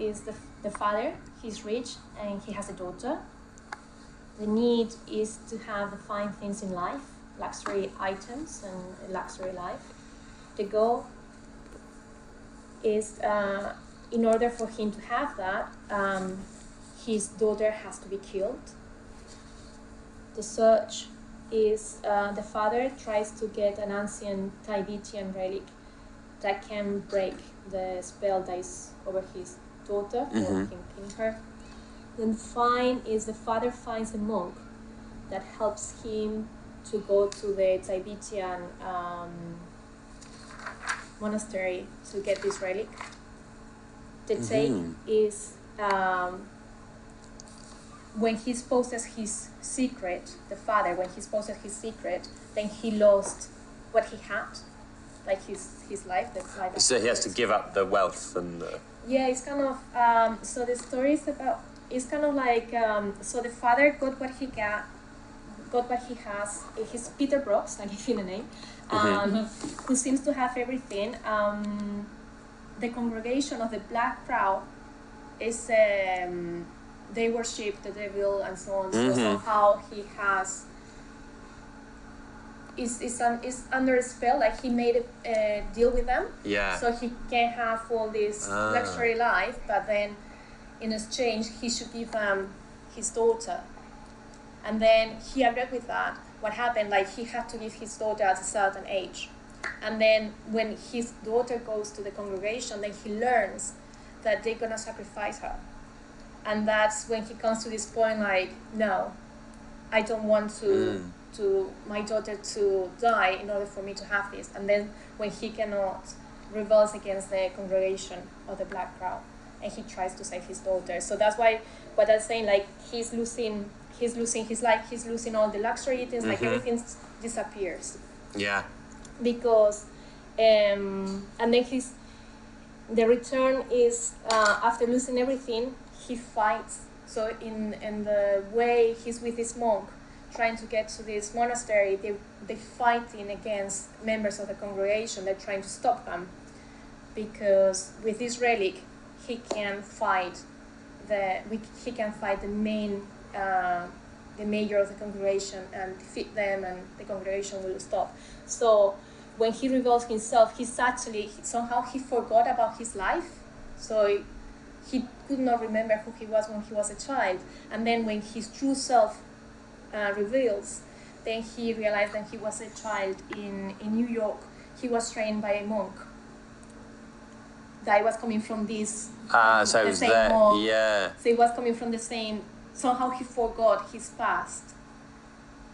is the, the father. He's rich and he has a daughter. The need is to have the fine things in life, luxury items and luxury life. The goal is uh, in order for him to have that, um, his daughter has to be killed. The search is uh, the father tries to get an ancient Tibetan relic that can break the spell that is over his daughter Mhm. kill her. Then fine is the father finds a monk that helps him to go to the Tibetan um, monastery to get this relic. The take Mhm. is um, when he exposes his secret, the father, when he exposes his secret, then he lost what he had, like his his life, the life. So he has to give up the wealth and the. Yeah, it's kind of um, so the story is about it's kind of like um, so the father got what he got, got what he has. He's Peter Brooks, I give him a name, um, who seems to have everything. Um, the congregation of the Black Crow is um, they worship the devil and so on. So Mhm. somehow he has. Is, is, un, is under a spell, like he made a uh, deal with them Yeah. so he can have all this Ah. luxury life, but then in exchange he should give them his daughter. And then he agreed with that. What happened, like he had to give his daughter at a certain age. And then when his daughter goes to the congregation, then he learns that they're gonna sacrifice her. And that's when he comes to this point like, no, I don't want to Mm. To my daughter to die in order for me to have this. And then when he cannot rebels against the congregation of the Black Crow and he tries to save his daughter. So that's why what I'm saying, like he's losing he's losing his life, he's losing all the luxury things, like Mhm. everything disappears Yeah. because um, and then he's the return is uh, after losing everything he fights so in in the way he's with this monk trying to get to this monastery they they're fighting against members of the congregation. They're trying to stop them because with this relic he can fight the we, he can fight the main uh, the mayor of the congregation and defeat them and the congregation will stop. So when he reveals himself he's actually somehow he forgot about his life. So he could not remember who he was when he was a child. And then when his true self uh, reveals then he realized that he was a child in, in new york he was trained by a monk that was coming from this Ah, so the it was same there. monk. Yeah. so he was coming from the same. Somehow he forgot his past,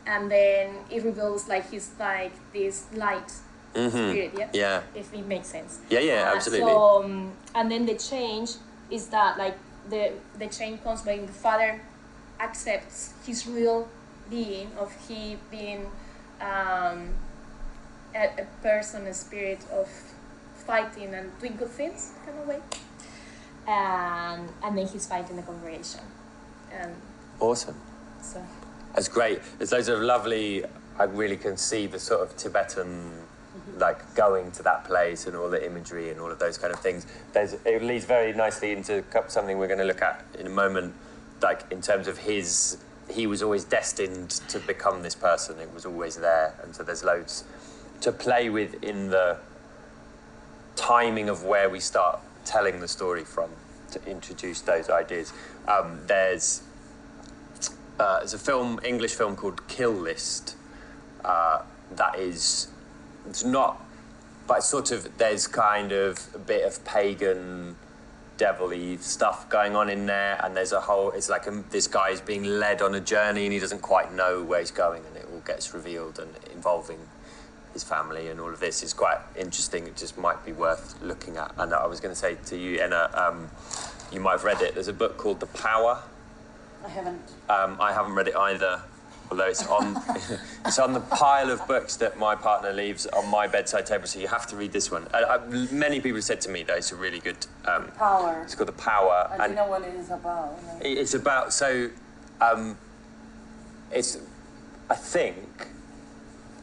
and then it reveals like he's like this light hmm spirit. Yeah, Yeah. if it makes sense. Yeah, yeah, Uh, absolutely. So um, and then the change is that like the the change comes when the father accepts his real being of he being um, a, a person, a spirit of fighting and doing good things kind of way. And and then he's fighting the congregation, and Awesome. so That's great. There's loads of lovely. I really can see the sort of Tibetan, like going to that place and all the imagery and all of those kind of things. There's, it leads very nicely into something we're going to look at in a moment, like in terms of his. He was always destined to become this person. It was always there, and so there's loads to play with in the timing of where we start telling the story from to introduce those ideas. Um, there's uh, there's a film, English film called Kill List. Uh, that is, it's not, but sort of there's kind of a bit of pagan, devil-y stuff going on in there, and there's a whole. It's like a, this guy is being led on a journey, and he doesn't quite know where he's going, and it all gets revealed and involving his family and all of this is quite interesting. It just might be worth looking at. And I was going to say to you, Enna, um, you might have read it. There's a book called The Power. I haven't. Um, I haven't read it either, although it's on it's on the pile of books that my partner leaves on my bedside table. So you have to read this one. I, I, many people have said to me that it's a really good. Um, Power. it's called The Power, I don't know what it is about. it's about so. Um, it's, I think,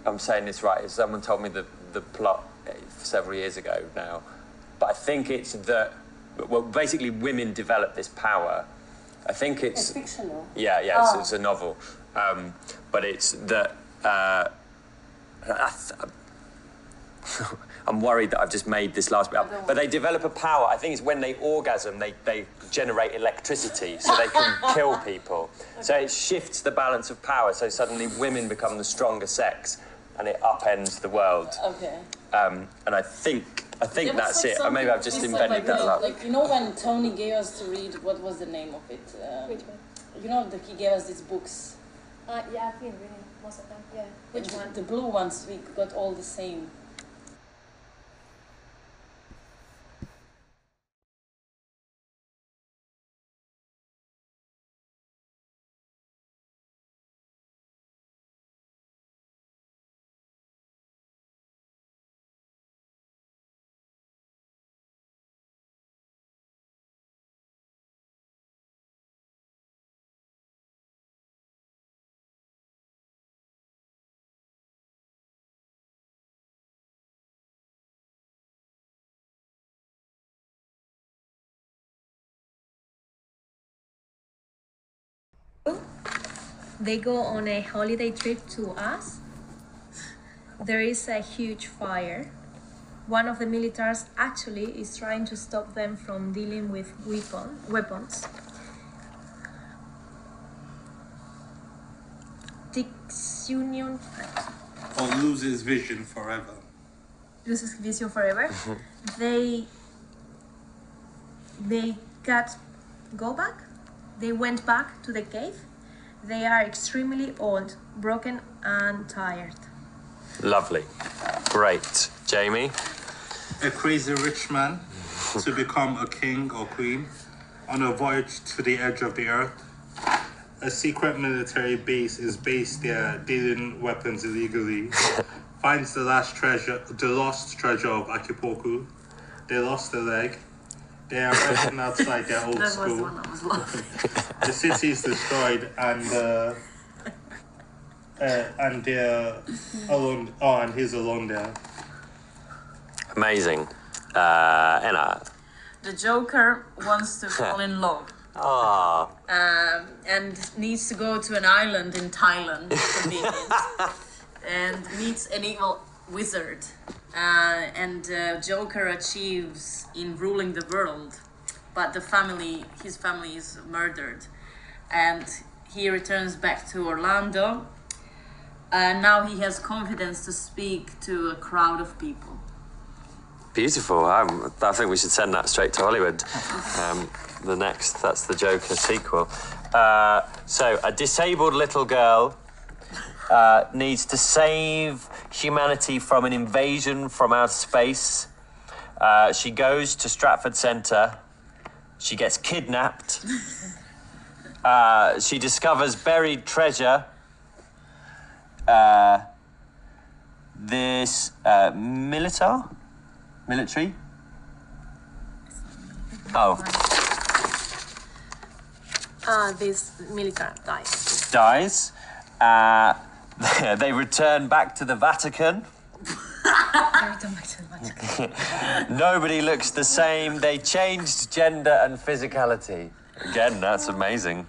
I'm saying this right. Someone told me the the plot eh, several years ago now, but I think it's that well, basically, women develop this power. I think It's it's fictional. yeah, yeah, it's, Oh. it's a novel, um, but it's that. Uh, I th- I'm worried that I've just made this last bit up. But they develop a power. I think it's when they orgasm, they, they generate electricity, so they can kill people. So it shifts the balance of power. So suddenly women become the stronger sex, and it upends the world. Okay. Um, and I think I think There that's like, it. Or maybe I've just invented that. really- up. Like you know when Tony gave us to read, what was the name of it? Um, Which one? You know that he gave us these books. Uh, yeah, I've been reading most of them. Yeah. Which And one? The blue ones we got all the same. They go on a holiday trip to us. There is a huge fire. One of the militaries actually is trying to stop them from dealing with weapon, weapons. Dix Union Or loses vision forever. loses vision forever. they they got go back. They went back to the cave. They are extremely old, broken, and tired. Lovely, great, Jamie. A crazy rich man to become a king or queen on a voyage to the edge of the earth. A secret military base is based there, dealing weapons illegally. Finds the last treasure, the lost treasure of Acapulco. They lost a leg. They are resting outside their old school. I was laughing. the city is destroyed and uh, uh, and they're alone. Oh, and he's alone there. Amazing. Uh, Anna. The Joker wants to fall in love Ah, um, and needs to go to an island in Thailand, convenient, and meets an evil wizard. Uh, and uh, Joker achieves in ruling the world, but the family, his family is murdered, and he returns back to Orlando. And now he has confidence to speak to a crowd of people. beautiful. Um, I think we should send that straight to Hollywood. Um, the next, that's the Joker sequel. Uh, so, a disabled little girl uh, needs to save humanity from an invasion from outer space. Uh, she goes to Stratford Centre. She gets kidnapped. Uh, she discovers buried treasure. Uh, this uh, militar, military. Oh, Uh, this military dies. dies. Uh, they return back to the Vatican. Nobody looks the same. They changed gender and physicality. Again, that's amazing.